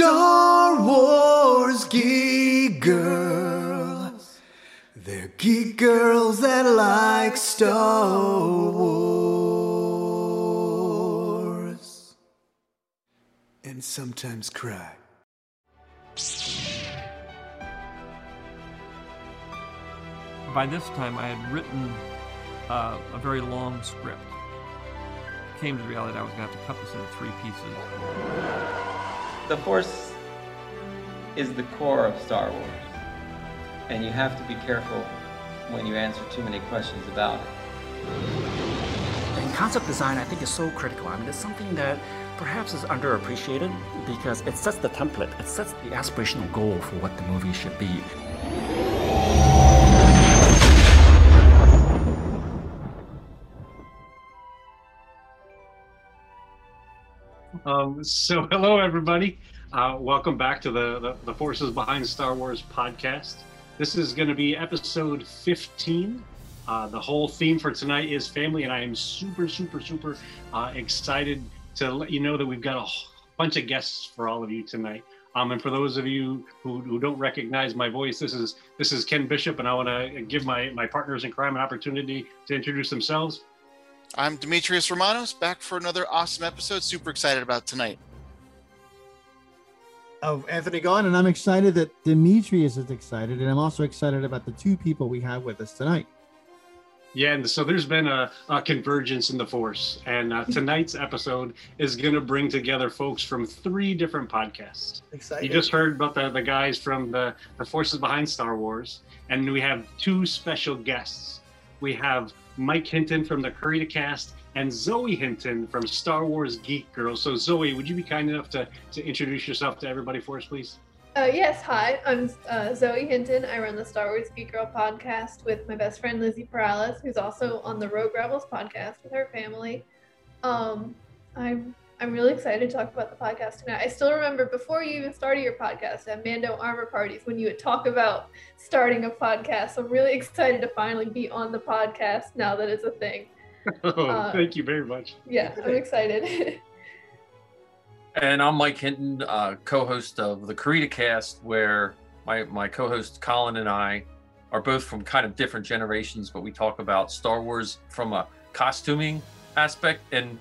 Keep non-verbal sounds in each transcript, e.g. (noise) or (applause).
Star Wars geek girls. They're geek girls that like Star Wars. And sometimes cry. By this time, I had written uh, a very long script. Came to the reality that I was going to have to cut this into three pieces. The Force is the core of Star Wars, and you have to be careful when you answer too many questions about it. And concept design, I think, is so critical. I mean, it's something that perhaps is underappreciated because it sets the template, it sets the aspirational goal for what the movie should be. Um, so, (laughs) hello, everybody. Uh, welcome back to the, the, the Forces Behind Star Wars podcast. This is going to be episode 15. Uh, the whole theme for tonight is family, and I am super, super, super uh, excited to let you know that we've got a bunch of guests for all of you tonight. Um, and for those of you who, who don't recognize my voice, this is this is Ken Bishop, and I want to give my, my partners in crime an opportunity to introduce themselves. I'm Demetrius Romanos, back for another awesome episode. Super excited about tonight. of Anthony Gahn, and I'm excited that Demetrius is excited, and I'm also excited about the two people we have with us tonight. Yeah, and so there's been a, a convergence in the force, and uh, (laughs) tonight's episode is going to bring together folks from three different podcasts. Excited. You just heard about the, the guys from the, the forces behind Star Wars, and we have two special guests. We have Mike Hinton from the Curry Cast and Zoe Hinton from Star Wars Geek Girl. So, Zoe, would you be kind enough to, to introduce yourself to everybody for us, please? Uh, yes, hi. I'm uh, Zoe Hinton. I run the Star Wars Geek Girl podcast with my best friend Lizzie Perales, who's also on the Rogue Rebels podcast with her family. Um, I'm I'm really excited to talk about the podcast tonight. I still remember before you even started your podcast at Mando Armor Parties when you would talk about starting a podcast. So I'm really excited to finally be on the podcast now that it's a thing. (laughs) Oh, Uh, thank you very much. Yeah, I'm excited. (laughs) And I'm Mike Hinton, uh, co-host of the Karita Cast, where my my co-host Colin and I are both from kind of different generations, but we talk about Star Wars from a costuming aspect, and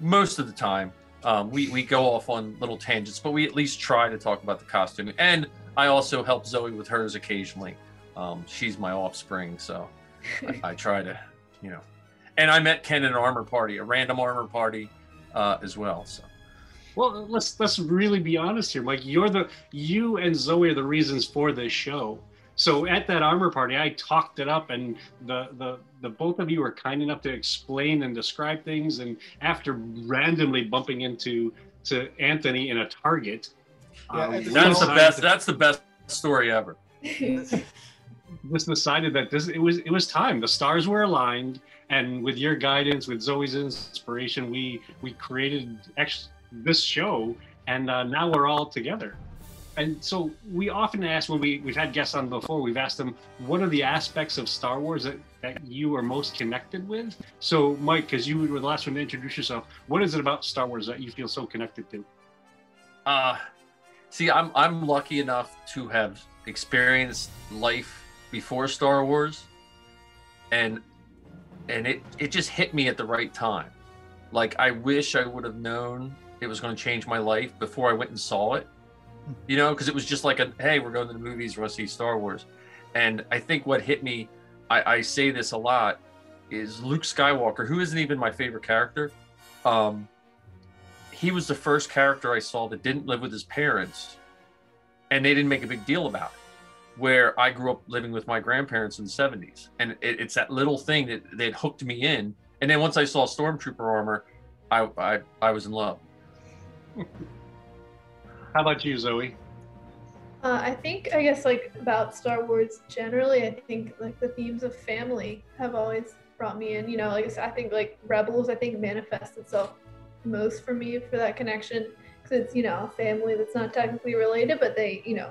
most of the time um, we we go off on little tangents, but we at least try to talk about the costume. And I also help Zoe with hers occasionally. Um, she's my offspring, so I, I try to, you know. And I met Ken at an armor party, a random armor party, uh, as well. So. Well, let's let's really be honest here, Mike. You're the you and Zoe are the reasons for this show. So at that armor party, I talked it up, and the the the both of you were kind enough to explain and describe things. And after randomly bumping into to Anthony in a Target, Yeah, um, That's the best. to- That's the best story ever. (laughs) just decided that this it was it was time. The stars were aligned, and with your guidance, with Zoe's inspiration, we we created ex- this show, and uh, now we're all together. And so we often ask when we we've had guests on before, we've asked them what are the aspects of Star Wars that, that you are most connected with. So Mike, because you were the last one to introduce yourself, what is it about Star Wars that you feel so connected to? Uh, see, I'm I'm lucky enough to have experienced life before Star Wars, and and it it just hit me at the right time. Like I wish I would have known it was going to change my life before I went and saw it. You know, because it was just like a hey, we're going to the movies, to see Star Wars, and I think what hit me, I, I say this a lot, is Luke Skywalker, who isn't even my favorite character. Um, he was the first character I saw that didn't live with his parents, and they didn't make a big deal about it. Where I grew up living with my grandparents in the 70s, and it, it's that little thing that that hooked me in. And then once I saw Stormtrooper armor, I I, I was in love. How about you, Zoe? Uh, I think, I guess, like about Star Wars generally, I think like the themes of family have always brought me in. You know, like I think like Rebels, I think manifests itself most for me for that connection because it's you know a family that's not technically related, but they you know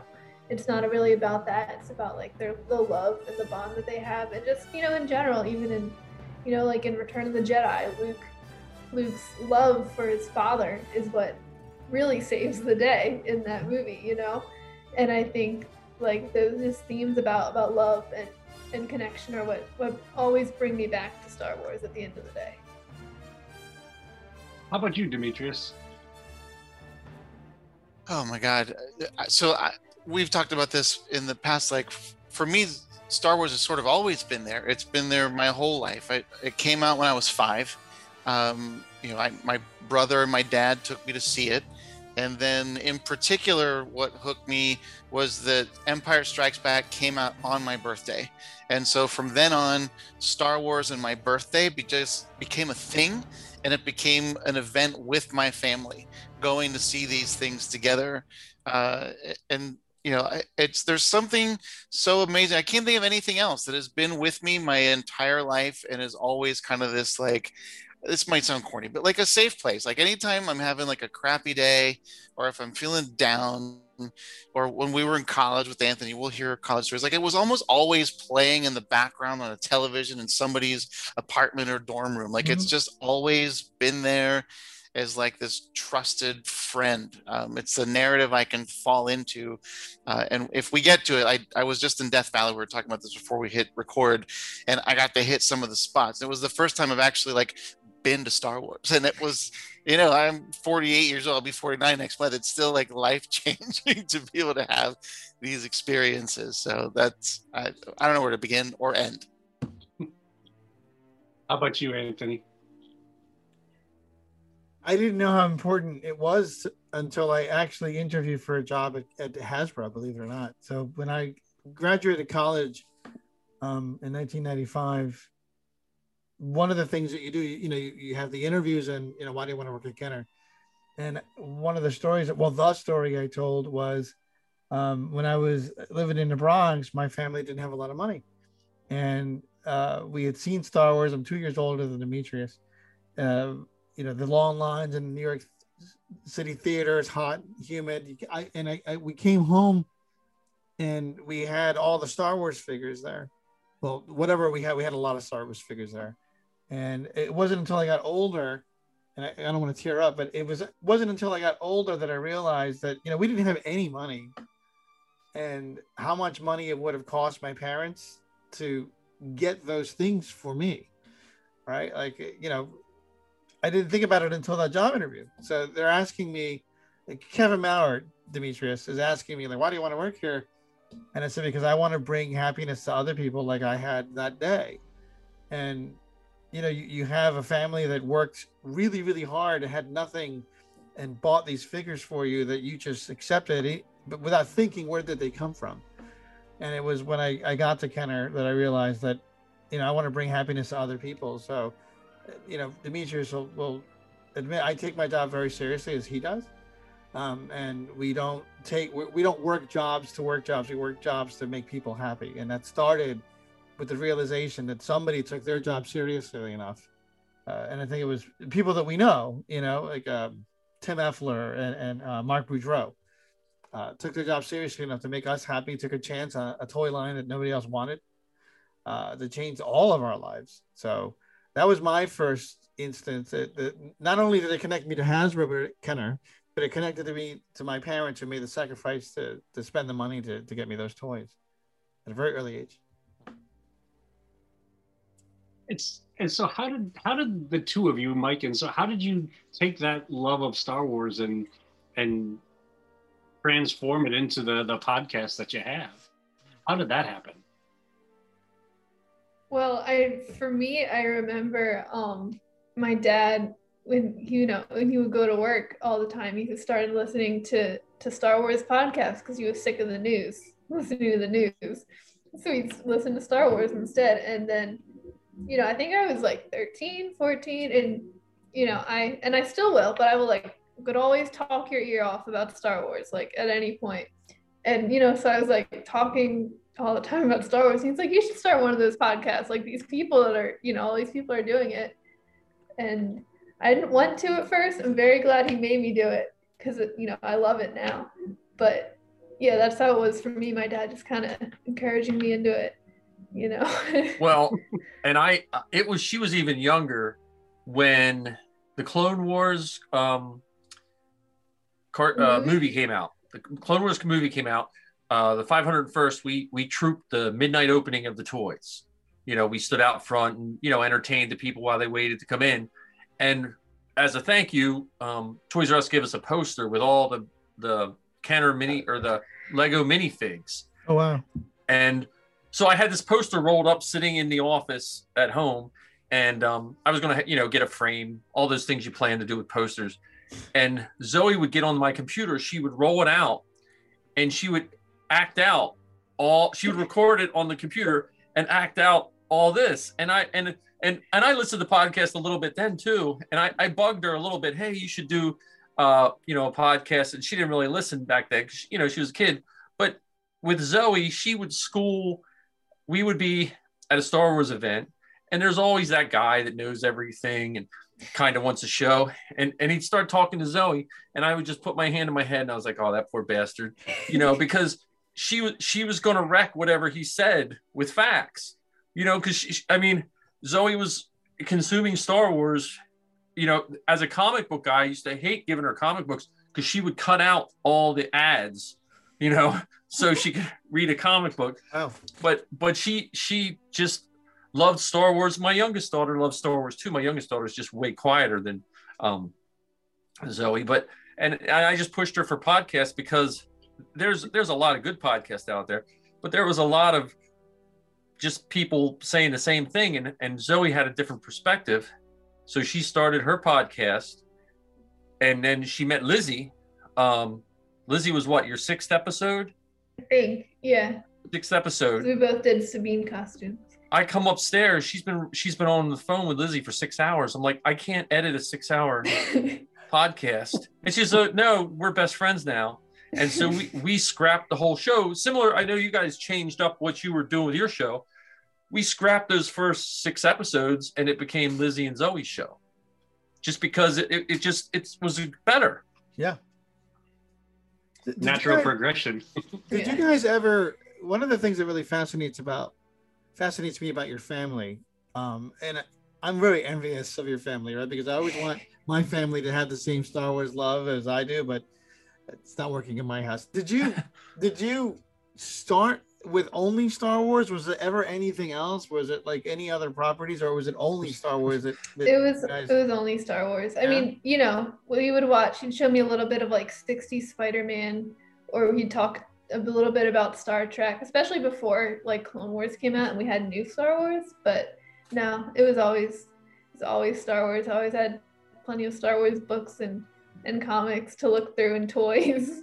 it's not really about that. It's about like their the love and the bond that they have, and just you know in general, even in you know like in Return of the Jedi, Luke Luke's love for his father is what really saves the day in that movie, you know? And I think like those just themes about about love and and connection are what what always bring me back to Star Wars at the end of the day. How about you, Demetrius? Oh my God. So I, we've talked about this in the past. Like for me, Star Wars has sort of always been there. It's been there my whole life. I, it came out when I was five. Um, you know, I, my brother and my dad took me to see it. And then, in particular, what hooked me was that Empire Strikes Back came out on my birthday. And so from then on, Star Wars and my birthday be just became a thing. And it became an event with my family, going to see these things together. Uh, and you know it's there's something so amazing i can't think of anything else that has been with me my entire life and is always kind of this like this might sound corny but like a safe place like anytime i'm having like a crappy day or if i'm feeling down or when we were in college with anthony we'll hear college stories like it was almost always playing in the background on a television in somebody's apartment or dorm room like it's just always been there as like this trusted friend. Um, it's a narrative I can fall into. Uh, and if we get to it, I, I was just in Death Valley. We were talking about this before we hit record, and I got to hit some of the spots. It was the first time I've actually like been to Star Wars, and it was, you know, I'm 48 years old. I'll be 49 next month. It's still like life changing (laughs) to be able to have these experiences. So that's I, I don't know where to begin or end. How about you, Anthony? I didn't know how important it was until I actually interviewed for a job at, at Hasbro, believe it or not. So when I graduated college um, in 1995, one of the things that you do, you know, you, you have the interviews and, you know, why do you want to work at Kenner? And one of the stories, well, the story I told was um, when I was living in the Bronx, my family didn't have a lot of money. And uh, we had seen Star Wars. I'm two years older than Demetrius. Uh, you know the long lines in New York City theaters, hot, humid. I, and I, I, we came home, and we had all the Star Wars figures there. Well, whatever we had, we had a lot of Star Wars figures there, and it wasn't until I got older, and I, I don't want to tear up, but it was wasn't until I got older that I realized that you know we didn't have any money, and how much money it would have cost my parents to get those things for me, right? Like you know I didn't think about it until that job interview. So they're asking me, like Kevin Maurer, Demetrius, is asking me, like, why do you want to work here? And I said, because I want to bring happiness to other people like I had that day. And, you know, you, you have a family that worked really, really hard and had nothing and bought these figures for you that you just accepted, but without thinking, where did they come from? And it was when I, I got to Kenner that I realized that, you know, I want to bring happiness to other people. So, you know, Demetrius will, will admit I take my job very seriously as he does. Um, and we don't take, we, we don't work jobs to work jobs. We work jobs to make people happy. And that started with the realization that somebody took their job seriously enough. Uh, and I think it was people that we know, you know, like um, Tim Effler and, and uh, Mark Boudreau. Uh, took their job seriously enough to make us happy, took a chance on a toy line that nobody else wanted, uh, that changed all of our lives. So, that was my first instance that, that not only did it connect me to Hasbro but Kenner, but it connected to me to my parents who made the sacrifice to to spend the money to, to get me those toys at a very early age. It's and so how did how did the two of you, Mike, and so how did you take that love of Star Wars and and transform it into the the podcast that you have? How did that happen? Well, I for me, I remember um my dad when you know when he would go to work all the time, he started listening to to Star Wars podcasts because he was sick of the news, (laughs) listening to the news. So he'd listen to Star Wars instead. And then, you know, I think I was like 13, 14, and you know, I and I still will, but I will like could always talk your ear off about Star Wars, like at any point. And you know, so I was like talking all the time about Star Wars. He's like, you should start one of those podcasts. Like these people that are, you know, all these people are doing it. And I didn't want to at first. I'm very glad he made me do it because, you know, I love it now. But yeah, that's how it was for me. My dad just kind of encouraging me into it, you know. (laughs) well, and I, it was she was even younger when the Clone Wars um, car, uh, Movie? movie came out. The Clone Wars movie came out. Uh, the 501st, we we trooped the midnight opening of the toys. You know, we stood out front and you know entertained the people while they waited to come in. And as a thank you, um, Toys R Us gave us a poster with all the the Kenner mini or the Lego minifigs. Oh wow. And so I had this poster rolled up sitting in the office at home. And um, I was to, you know, get a frame, all those things you plan to do with posters. And Zoe would get on my computer. She would roll it out and she would act out all, she would record it on the computer and act out all this. And I, and, and, and I listened to the podcast a little bit then too. And I, I bugged her a little bit. Hey, you should do, uh, you know, a podcast. And she didn't really listen back then. 'cause, you know, she was a kid. But with Zoe, she would school. We would be at a Star Wars event, and there's always that guy that knows everything and kind of wants a show. And and he'd start talking to Zoe, and I would just put my hand in my head, and I was like, "Oh, that poor bastard," you know, (laughs) because she was she was going to wreck whatever he said with facts, you know, because I mean, Zoe was consuming Star Wars, you know, as a comic book guy, I used to hate giving her comic books because she would cut out all the ads, you know, (laughs) so she could read a comic book. Oh. But but she she just loved Star Wars. My youngest daughter loves Star Wars too. My youngest daughter is just way quieter than um, Zoe. But and, and I just pushed her for podcasts because there's there's a lot of good podcasts out there, but there was a lot of just people saying the same thing, and and Zoe had a different perspective, so she started her podcast, and then she met Lizzie. Um, Lizzie was what your sixth episode? I think, yeah. Sixth episode. We both did Sabine costumes. I come upstairs. She's been she's been on the phone with Lizzie for six hours. I'm like, I can't edit a six hour (laughs) podcast. And she's like, No, we're best friends now. And so we we scrapped the whole show. Similar, I know you guys changed up what you were doing with your show. We scrapped those first six episodes, and it became Lizzie and Zoe's show, just because it it, it just it was better. Yeah. Did- did Natural guys- progression. Did you guys ever? One of the things that really fascinates about fascinates me about your family, um, and I'm very envious of your family, right? Because I always want my family to have the same Star Wars love as I do, but it's not working in my house. Did you? (laughs) did you start with only Star Wars? Was there ever anything else? Was it like any other properties, or was it only Star Wars? That, that It was guys- it was only Star Wars. I Yeah? mean, you know, we would watch. He'd show me a little bit of like '60s Spider-Man, or he'd talk a little bit about Star Trek, especially before like Clone Wars came out and we had new Star Wars. But no, it was always it was always Star Wars. I always had plenty of Star Wars books and and comics to look through and (laughs) toys.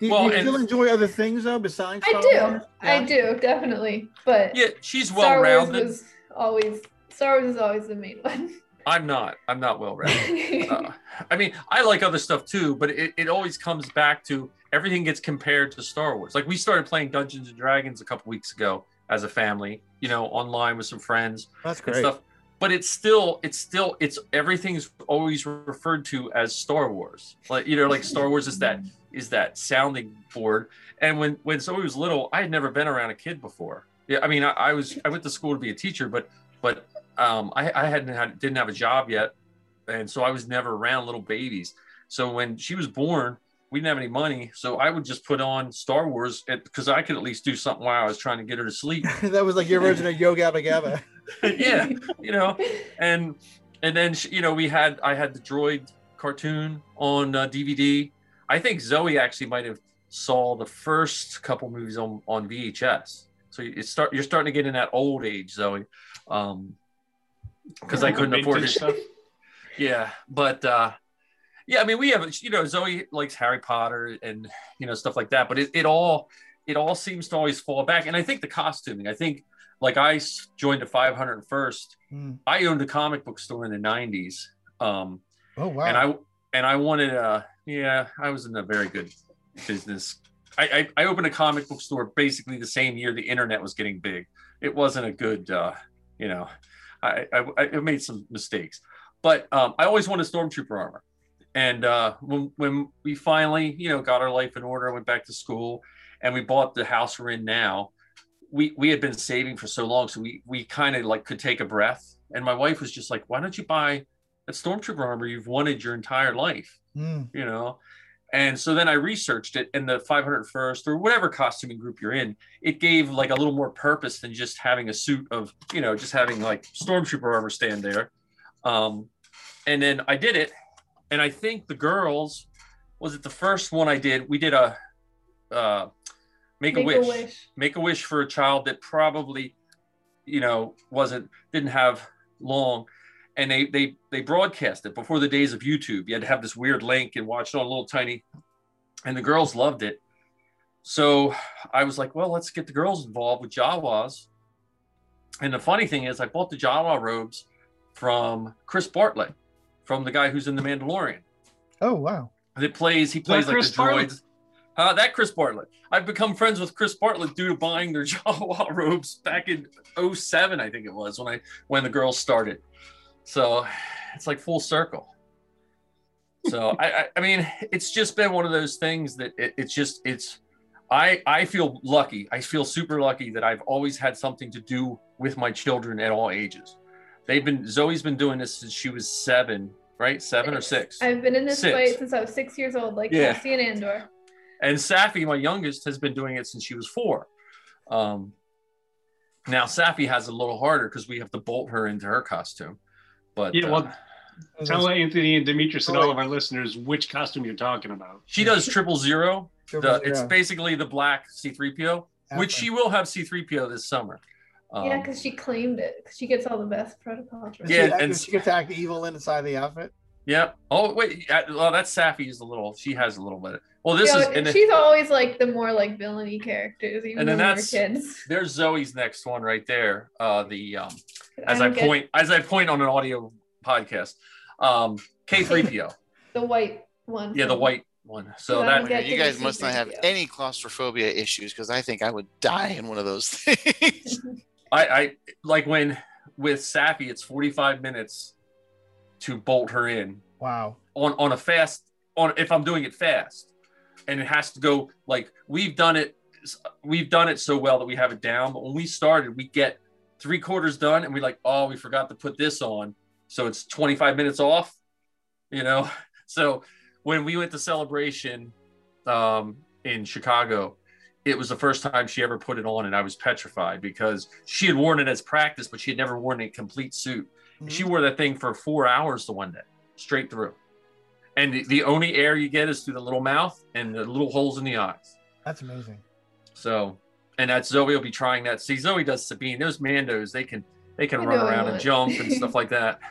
Do you, Well, do you still enjoy other things though besides? I do, Wars? I do definitely. But Yeah, she's Star well Wars rounded. was always Star Wars is always the main one. (laughs) I'm not. I'm not well rounded. (laughs) uh, I mean, I like other stuff too, but it, it always comes back to everything gets compared to Star Wars. Like we started playing Dungeons and Dragons a couple weeks ago as a family, you know, online with some friends That's and great. stuff. But it's still, it's still, it's everything's always referred to as Star Wars. Like you know, like Star Wars is that is that sounding board. And when when Zoe was little, I had never been around a kid before. Yeah, I mean, I, I was I went to school to be a teacher, but but um, I, I hadn't had didn't have a job yet, and so I was never around little babies. So when she was born, we didn't have any money, so I would just put on Star Wars because I could at least do something while I was trying to get her to sleep. (laughs) that was like your version of Yo Gabba Gabba. (laughs) yeah, you know, and and then she- you know we had I had the droid cartoon on uh, DVD. I think Zoe actually might have saw the first couple movies on on VHS. So you start you're starting to get in that old age, Zoe, um, because I couldn't afford it. stuff. (laughs) Yeah, but uh, yeah, I mean we have you know Zoe likes Harry Potter and you know stuff like that, but it, it all it all seems to always fall back. And I think the costuming, I think like I joined the 501st. Hmm. I owned a comic book store in the 90s. Um, Oh wow! and I and I wanted uh yeah, I was in a very good business. I, I, I opened a comic book store basically the same year the internet was getting big. It wasn't a good uh, you know, I, I I made some mistakes. But um, I always wanted stormtrooper armor. And uh, when when we finally, you know, got our life in order, I went back to school and we bought the house we're in now. We we had been saving for so long, so we we kind of like could take a breath. And my wife was just like, "Why don't you buy that stormtrooper armor you've wanted your entire life?" Hmm. You know, And so then I researched it, and the 501st or whatever costuming group you're in, it gave like a little more purpose than just having a suit of, you know, just having like stormtrooper armor stand there. Um, and then I did it, and I think the girls was it the first one I did. We did a uh, make, a, Make a wish, wish. make a wish for a child that probably, you know, wasn't didn't have long, and they they they broadcast it before the days of YouTube. You had to have this weird link and watch it on a little tiny, and the girls loved it. So I was like, well, let's get the girls involved with Jawas. And the funny thing is, I bought the Jawa robes from Chris Bartlett, from the guy who's in The Mandalorian. Oh wow. That plays, he plays like Chris the Bartlett? Droids. Uh, that Chris Bartlett. I've become friends with Chris Bartlett due to buying their (laughs) Jawa robes back in 07, I think it was, when I when the girls started. So it's like full circle. So (laughs) I, I, I mean, it's just been one of those things that it, it's just it's. I I feel lucky. I feel super lucky that I've always had something to do with my children at all ages. They've been Zoe's been doing this since she was seven, right? Seven or six. I've been in this Six. fight since I was six years old, like Yeah. Cassian Andor. And Safi, my youngest, has been doing it since she was four. Um, now Safi has it a little harder because we have to bolt her into her costume. But Yeah, well, uh, Tell Anthony and Demetrius and all of our listeners which costume you're talking about. she does triple zero. (laughs) Triple The, it's basically the black C3PO, which she will have C3PO this summer. Um, yeah, because she claimed it. 'cause she gets all the best protocol training. Yeah, She, and- she gets to act evil inside the outfit. Yeah. Oh wait, well that's Safi is a little. She has a little bit. Well, this You is know, and then- she's always like the more like villainy characters, even And when then that's- kids. there's Zoe's next one right there. Uh, the um, as I don't get point as I point on an audio podcast, um, K3PO. (laughs) the white one. yeah, the white one. So that I you guys must not have any claustrophobia issues because I think I would die in one of those (laughs) things. I, I like when with Safi, it's 45 minutes to bolt her in Wow. on on a fast on if I'm doing it fast, and it has to go like we've done it. We've done it so well that we have it down. But when we started, we get three quarters done, and we like, oh, we forgot to put this on, so it's 25 minutes off. You know, (laughs) so when we went to celebration um, in Chicago, it was the first time she ever put it on, and I was petrified because she had worn it as practice, but she had never worn a complete suit. She mm-hmm. wore that thing for four hours the one day, straight through. And the, the only air you get is through the little mouth and the little holes in the eyes. That's amazing. So, and that Zoe will be trying that. See, Zoe does Sabine. Those Mandos, they can they can I run around and jump and stuff like that. (laughs)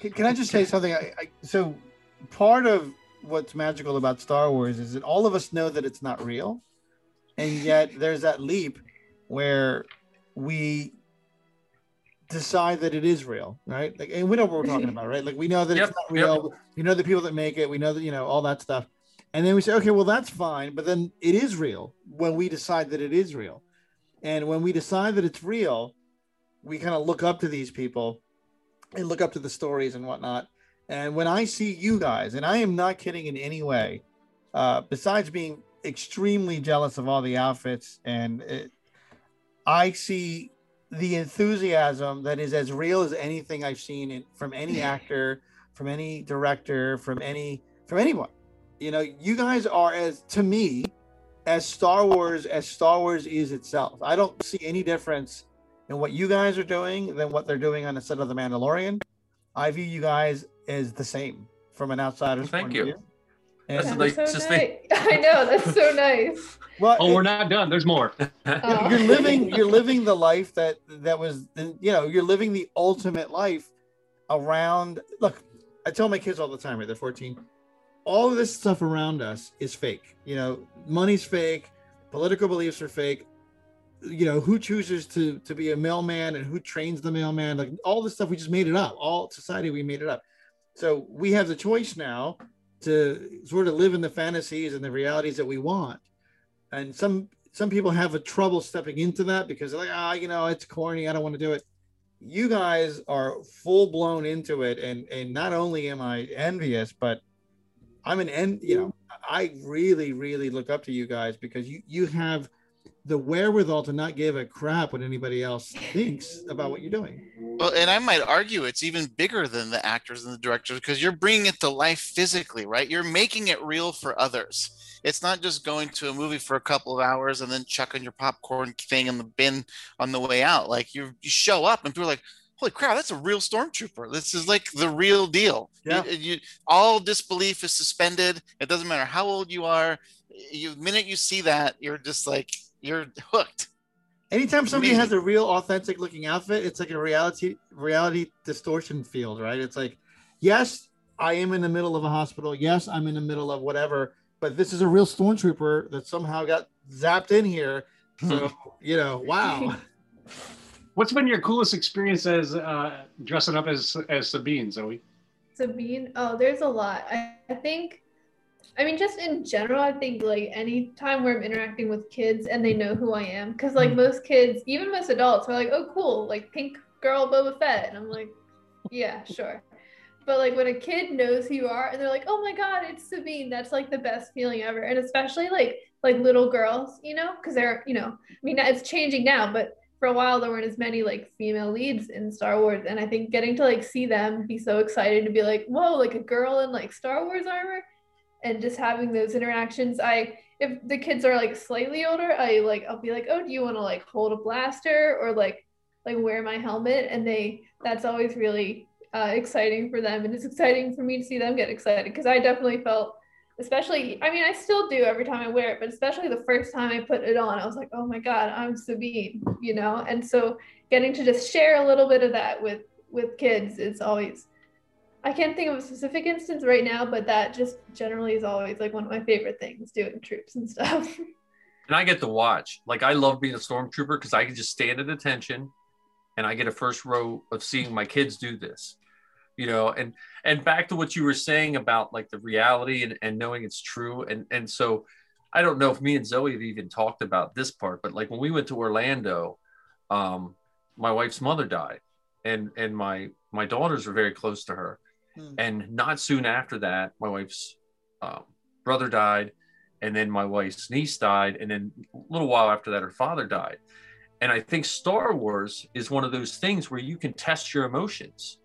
Can, can I just say something? I, I, so, part of what's magical about Star Wars is that all of us know that it's not real, and yet there's that leap where we decide that it is real, right? Like, and we know what we're talking (laughs) about, right? Like, we know that Yep, it's not real. We know the people that make it. We know that you know all that stuff, and then we say, okay, well, that's fine. But then it is real when we decide that it is real, and when we decide that it's real, we kind of look up to these people and look up to the stories and whatnot. And when I see you guys, and I am not kidding in any way, uh, besides being extremely jealous of all the outfits, and it, I see the enthusiasm that is as real as anything I've seen in, from any (laughs) actor, from any director, from any from anyone. You know, you guys are as to me as Star Wars as Star Wars is itself. I don't see any difference in what you guys are doing than what they're doing on the set of The Mandalorian. I view you guys as the same from an outsider's Thank point you. of view. That's And, the That's so nicest nice. (laughs) I know that's so nice. (laughs) well, Oh, it- we're not done. There's more. (laughs) Oh. you're living you're living the life that that was you know you're living the ultimate life around look i tell my kids all the time right they're 14 all of this stuff around us is fake you know money's fake political beliefs are fake you know who chooses to to be a mailman and who trains the mailman like all this stuff we just made it up all society we made it up so we have the choice now to sort of live in the fantasies and the realities that we want. And some some people have a trouble stepping into that because they're like ah you know it's corny i don't want to do it. You guys are full blown into it and and not only am i envious but i'm an en you know i really really look up to you guys because you you have the wherewithal to not give a crap what anybody else thinks about what you're doing. Well, and I might argue it's even bigger than the actors and the directors because you're bringing it to life physically, right? You're making it real for others. It's not just going to a movie for a couple of hours and then chucking your popcorn thing in the bin on the way out. Like you, you show up and people are like, "Holy crap, that's a real stormtrooper! This is like the real deal." Yeah. You, you, all disbelief is suspended. It doesn't matter how old you are. You, the minute you see that, you're just like you're (laughs) hooked. Anytime somebody Amazing. has a real authentic looking outfit, it's like a reality reality distortion field, right? It's like, yes, I am in the middle of a hospital. Yes, I'm in the middle of whatever, but this is a real stormtrooper that somehow got zapped in here. So, you know, wow. (laughs) What's been your coolest experience as uh, dressing up as as Sabine, Zoe? Sabine, oh, there's a lot. I, I think, I mean, just in general, I think like any time where I'm interacting with kids and they know who I am, because like mm. most kids, even most adults, are like, oh, cool, like pink girl Boba Fett. And I'm like, yeah, sure. But like when a kid knows who you are and they're like, oh my God, it's Sabine, that's like the best feeling ever. And especially like, like little girls, you know, because they're, you know, I mean, it's changing now, but for a while there weren't as many like female leads in Star Wars, and I think getting to like see them be so excited to be like, whoa, like a girl in like Star Wars armor, and just having those interactions. I if the kids are like slightly older, I like I'll be like, oh, do you want to like hold a blaster or like like wear my helmet? And they that's always really uh, exciting for them, and it's exciting for me to see them get excited because I definitely felt especially i mean i still do every time i wear it but especially the first time i put it on i was like oh my god i'm sabine you know and so getting to just share a little bit of that with with kids is always i can't think of a specific instance right now but that just generally is always like one of my favorite things doing troops and stuff (laughs) and I get to watch. Like I love being a stormtrooper because I can just stand at attention, and I get a first row of seeing my kids do this. You know, and and back to what you were saying about like the reality and, and knowing it's true, and and so I don't know if me and Zoe have even talked about this part, but like when we went to Orlando, um, my wife's mother died, and and my my daughters were very close to her, Hmm. and not soon after that, my wife's um, brother died, and then my wife's niece died, and then a little while after that, her father died. And I think Star Wars is one of those things where you can test your emotions,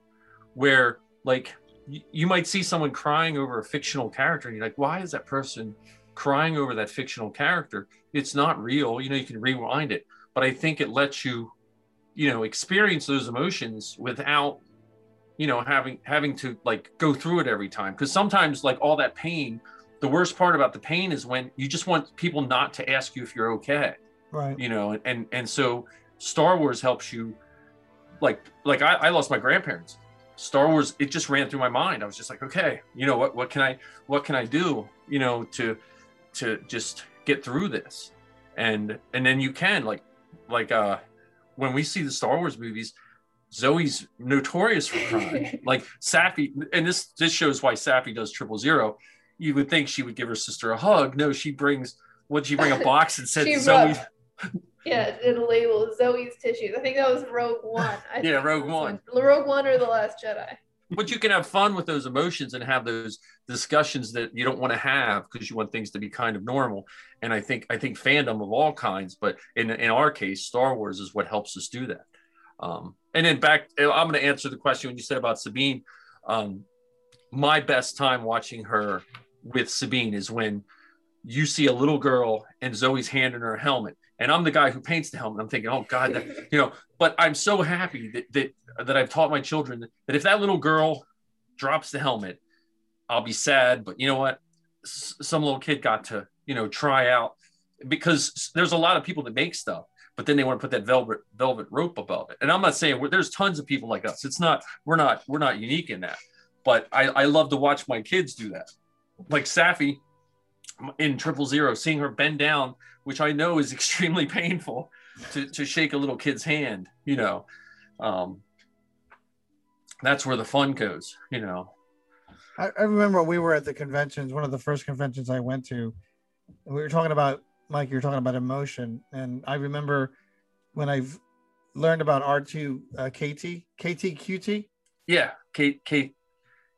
where like y- you might see someone crying over a fictional character, and you're like, why is that person crying over that fictional character? It's not real. You know, you can rewind it, but I think it lets you, you know, experience those emotions without you know having having to like go through it every time. Because sometimes like all that pain the worst part about the pain is when you just want people not to ask you if you're okay Right. you know and and so star wars helps you like like i, I lost my grandparents. Star wars it just ran through my mind. I was just like okay you know what what can i what can i do you know to to just get through this? And and then you can like like uh when we see the star wars movies zoe's notorious for crying. (laughs) Like safi and this this shows why safi does triple zero. You would think she would give her sister a hug. No she brings would she bring? A box and said (laughs) zoe yeah it'll label zoe's tissues. I think that was rogue one. I Yeah, think Rogue One. rogue one or the last jedi. But you can have fun with those emotions and have those discussions that you don't want to have because you want things to be kind of normal. And i think i think fandom of all kinds but in in our case star wars is what helps us do that. Um and then back i'm going to answer the question when you said about sabine um my best time watching her with sabine is when you see a little girl and zoe's hand in her helmet and i'm the guy who paints the helmet i'm thinking oh god that, you know but i'm so happy that that that I've taught my children that if that little girl drops the helmet, I'll be sad. But you know what? S- some little kid got to, you know, try out because there's a lot of people that make stuff, but then they want to put that velvet velvet rope above it. And I'm not saying there's tons of people like us. It's not we're not we're not unique in that. But I, I love to watch my kids do that. Like Safi in Triple Zero, seeing her bend down, which I know is (laughs) extremely painful to, to shake a little kid's hand, you know. Um, that's where the fun goes, you know. I, I remember we were at the conventions, one of the first conventions I went to, we were talking about Mike, you're talking about emotion, and I remember when I've learned about R2 uh, KT, KT QT, Yeah, K K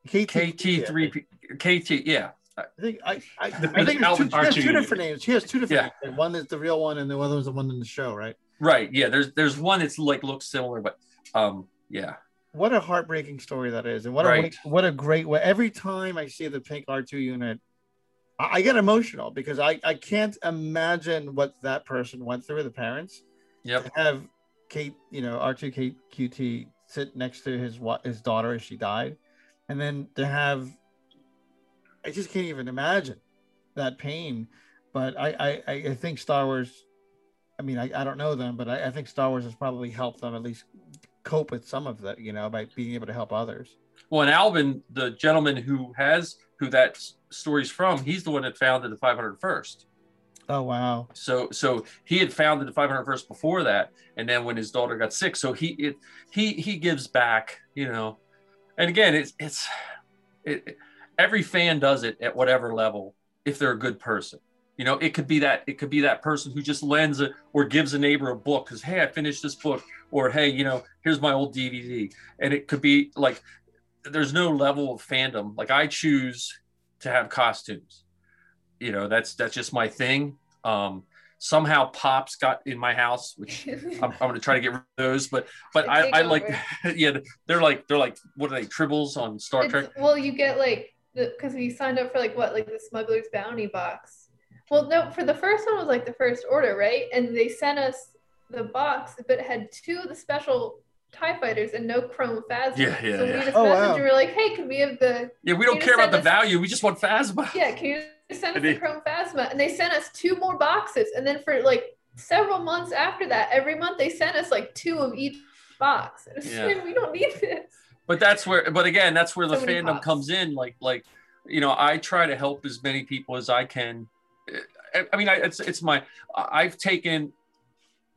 KT, KT three P KT. Yeah, I think I I, I think there's two, has R2 different names. She has two different names. One is the real one, and the other one's the one in the show, right? Right. Yeah. There's there's one that's like looks similar, but um yeah. What a heartbreaking story that is, and what Right. a what a great way. Every time I see the pink R two unit, I, get emotional because I I can't imagine what that person went through. The parents Yep. to have Kate, you know, R two Kate QT sit next to his his daughter as she died, and then to have, I just can't even imagine that pain. But I I I I think Star Wars. I mean, I, I don't know them, but I, I think Star Wars has probably helped them at least cope with some of that, you know, by being able to help others. Well, and Albin, the gentleman who has who that story's from, he's the one that founded the 501st. Oh wow! So so he had founded the 501st before that, and then when his daughter got sick, so he it he he gives back, you know. And again, it's it's it, it- every fan does it at whatever level if they're a good person. You know, it could be that it could be that person who just lends a or gives a neighbor a book because hey, I finished this book, or hey, you know, here's my old DVD, and it could be like there's no level of fandom. Like I choose to have costumes. You know, that's that's just my thing. Um, somehow pops got in my house, which (laughs) I'm, I'm going to try to get rid of those. But but I, I like (laughs) yeah, they're like they're like what are they tribbles on Star Trek? Well, you get like because we signed up for like what like the smuggler's bounty box. Well, no, for the first one was like the first order, right? And they sent us the box, but it had two of the special Tie fighters and no Chrome Phasma. Yeah, yeah, so yeah. we just Oh, messaged wow. and we were like, "Hey, can we have the Yeah, we don't care about the us- value. We just want Phasma. yeah? Can you send us the Chrome Phasma?" And they sent us two more boxes, and then for like several months after that, every month they sent us like two of each box. And it's Yeah. like, we don't need this. but that's where but again that's where the So many fandom pops. comes in like like you know i try to help as many people as i can eh, i, I mean I, it's it's my I- i've taken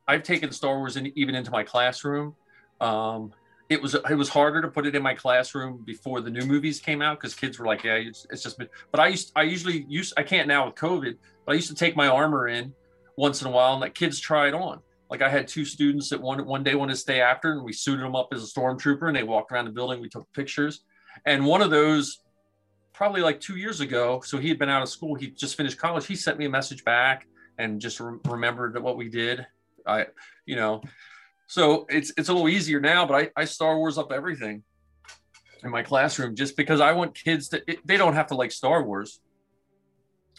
i've taken star wars in, even into my classroom um it was it was harder to put it in my classroom before the new movies came out because kids were like yeah it's, it's just but i used i usually use i can't now with covid but i used to take my armor in once in a while and let kids try it on like I had two students that one one day wanted to stay after, and we suited them up as a stormtrooper, and they walked around the building. We took pictures, and one of those, probably like two years ago, so he had been out of school. He just finished college. He sent me a message back and just re- remembered what we did. I, you know, so it's it's a little easier now, but I I Star Wars up everything in my classroom just because I want kids to. It, they don't have to like Star Wars.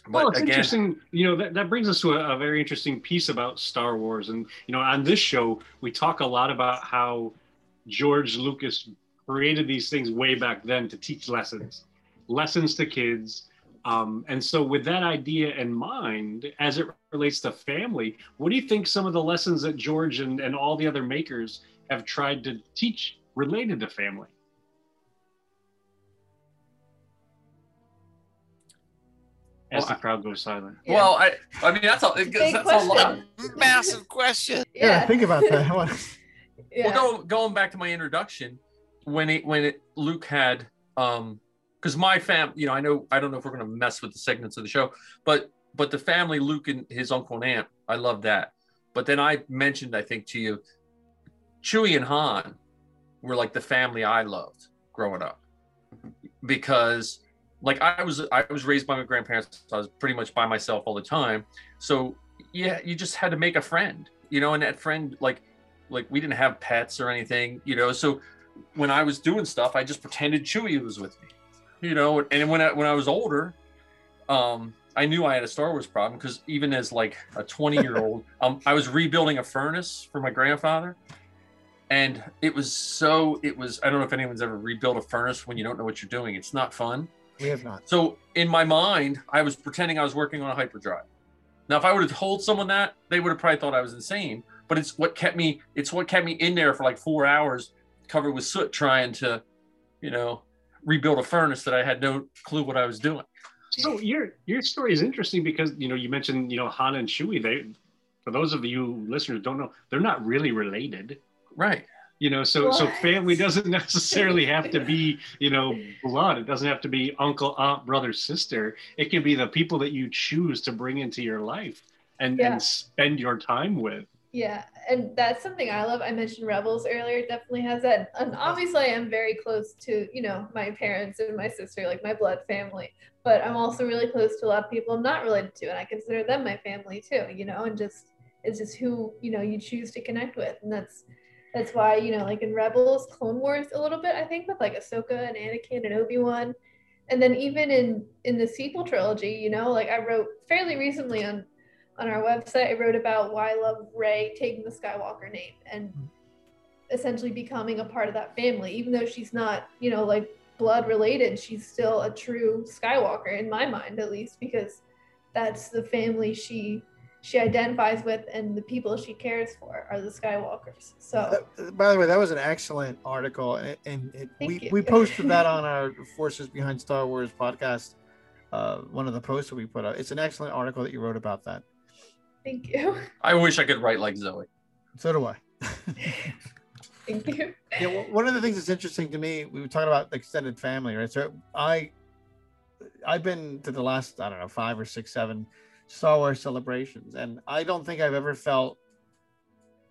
But well, it's again, interesting. You know, that, that brings us to a, a very interesting piece about Star Wars. And, you know, on this show, we talk a lot about how George Lucas created these things way back then to teach lessons, lessons to kids. Um, and so, with that idea in mind, as it relates to family, what do you think some of the lessons that George and, and all the other makers have tried to teach related to family? As Well, the crowd goes silent. Yeah. well, I I mean that's a Big that's a lot. question. Massive question. (laughs) Yeah, Yeah. think about that. (laughs) Yeah. Well, going going back to my introduction, when it when it Luke had um because my fam, you know, I know I don't know if we're gonna mess with the segments of the show, but but the family, Luke and his uncle and aunt, I love that. But then I mentioned, I think to you, Chewie and Han were like the family I loved growing up because like I was I was raised by my grandparents. So I was pretty much by myself all the time. So yeah, you just had to make a friend, you know, and that friend like like we didn't have pets or anything, you know. So when I was doing stuff, I just pretended Chewie was with me, you know. And when I, when I was older, um, I knew I had a Star Wars problem because even as like a 20 year old, (laughs) um, I was rebuilding a furnace for my grandfather, and it was so it was I don't know if anyone's ever rebuilt a furnace when you don't know what you're doing. It's not fun. we have not. So in my mind, I was pretending I was working on a hyperdrive. Now, if I would have told someone that, they would have probably thought I was insane. But it's what kept me. It's what kept me in there for like four hours, covered with soot, trying to, you know, rebuild a furnace that I had no clue what I was doing. So your your story is interesting because you know you mentioned you know Han and Chewie. They, for those of you listeners who don't know, they're not really related. Right. You know, so so family doesn't (laughs) necessarily have to be you know blood. It doesn't have to be uncle, aunt, brother, sister. It can be the people that you choose to bring into your life and Yeah. and spend your time with. Yeah, and that's something I love. I mentioned Rebels earlier. It definitely has that. And obviously, I am very close to, you know, my parents and my sister, like my blood family. But I'm also really close to a lot of people I'm not related to, and I consider them my family too, you know, and just it's just who, you know, you choose to connect with. And that's that's why, you know, like in Rebels, Clone Wars a little bit, I think, with like Ahsoka and Anakin and Obi-Wan. And then even in in the sequel trilogy, you know, like I wrote fairly recently on on our website, I wrote about why I love Rey taking the Skywalker name and essentially becoming a part of that family, even though she's not, you know, like blood related, she's still a true Skywalker in my mind, at least, because that's the family she she identifies with and the people she cares for are the Skywalkers. So, Uh, by the way, that was an excellent article, and, and it, we you. we posted that on our Forces Behind Star Wars podcast. Uh, one of the posts that we put out. It's an excellent article that you wrote about that. Thank you. (laughs) I wish I could write like Zoe. So do I. Thank you. yeah, well, one of the things that's interesting to me, we were talking about extended family, right? So I, I've been to the last I don't know five or six, seven Star Wars celebrations, and I don't think I've ever felt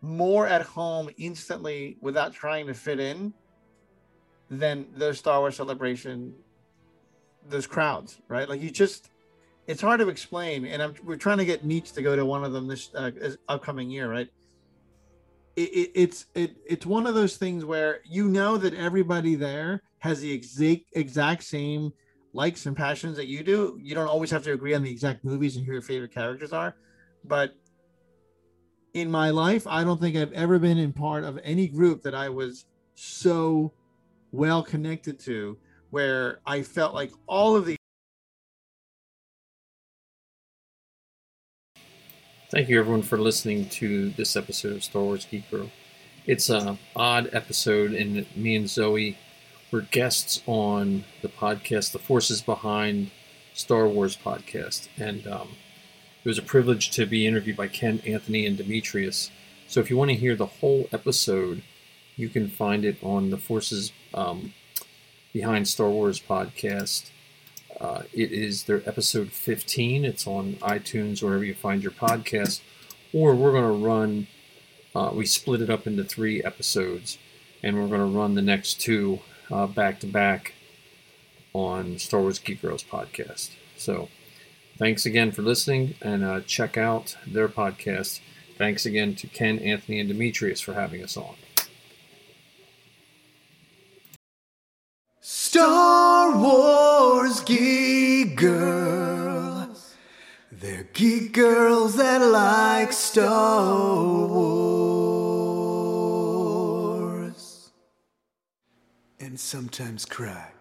more at home instantly without trying to fit in than those Star Wars celebration, those crowds, right? Like you just, it's hard to explain, and I'm we're trying to get Meets to go to one of them this uh, upcoming year, right? it, it, it's it, it's one of those things where you know that everybody there has the exact exact same likes and passions that you do. You don't always have to agree on the exact movies and who your favorite characters are, but in my life, I don't think I've ever been in part of any group that I was so well connected to, where I felt like all of the Thank you, everyone, for listening to this episode of Star Wars Geek Girl. It's an odd episode, and me and Zoe were guests on the podcast, The Forces Behind Star Wars podcast, and um, it was a privilege to be interviewed by Ken, Anthony, and Demetrius. So, if you want to hear the whole episode, you can find it on the Forces um, Behind Star Wars podcast. Uh, it is their episode 15. It's on iTunes, wherever you find your podcast. Or we're going to run, uh, we split it up into three episodes, and we're going to run the next two uh, back to back on Star Wars Geek Girls podcast. So thanks again for listening, and uh, check out their podcast. Thanks again to Ken, Anthony, and Demetrius for having us on. Wars geek girls. They're geek girls that like Star Wars. And sometimes cry.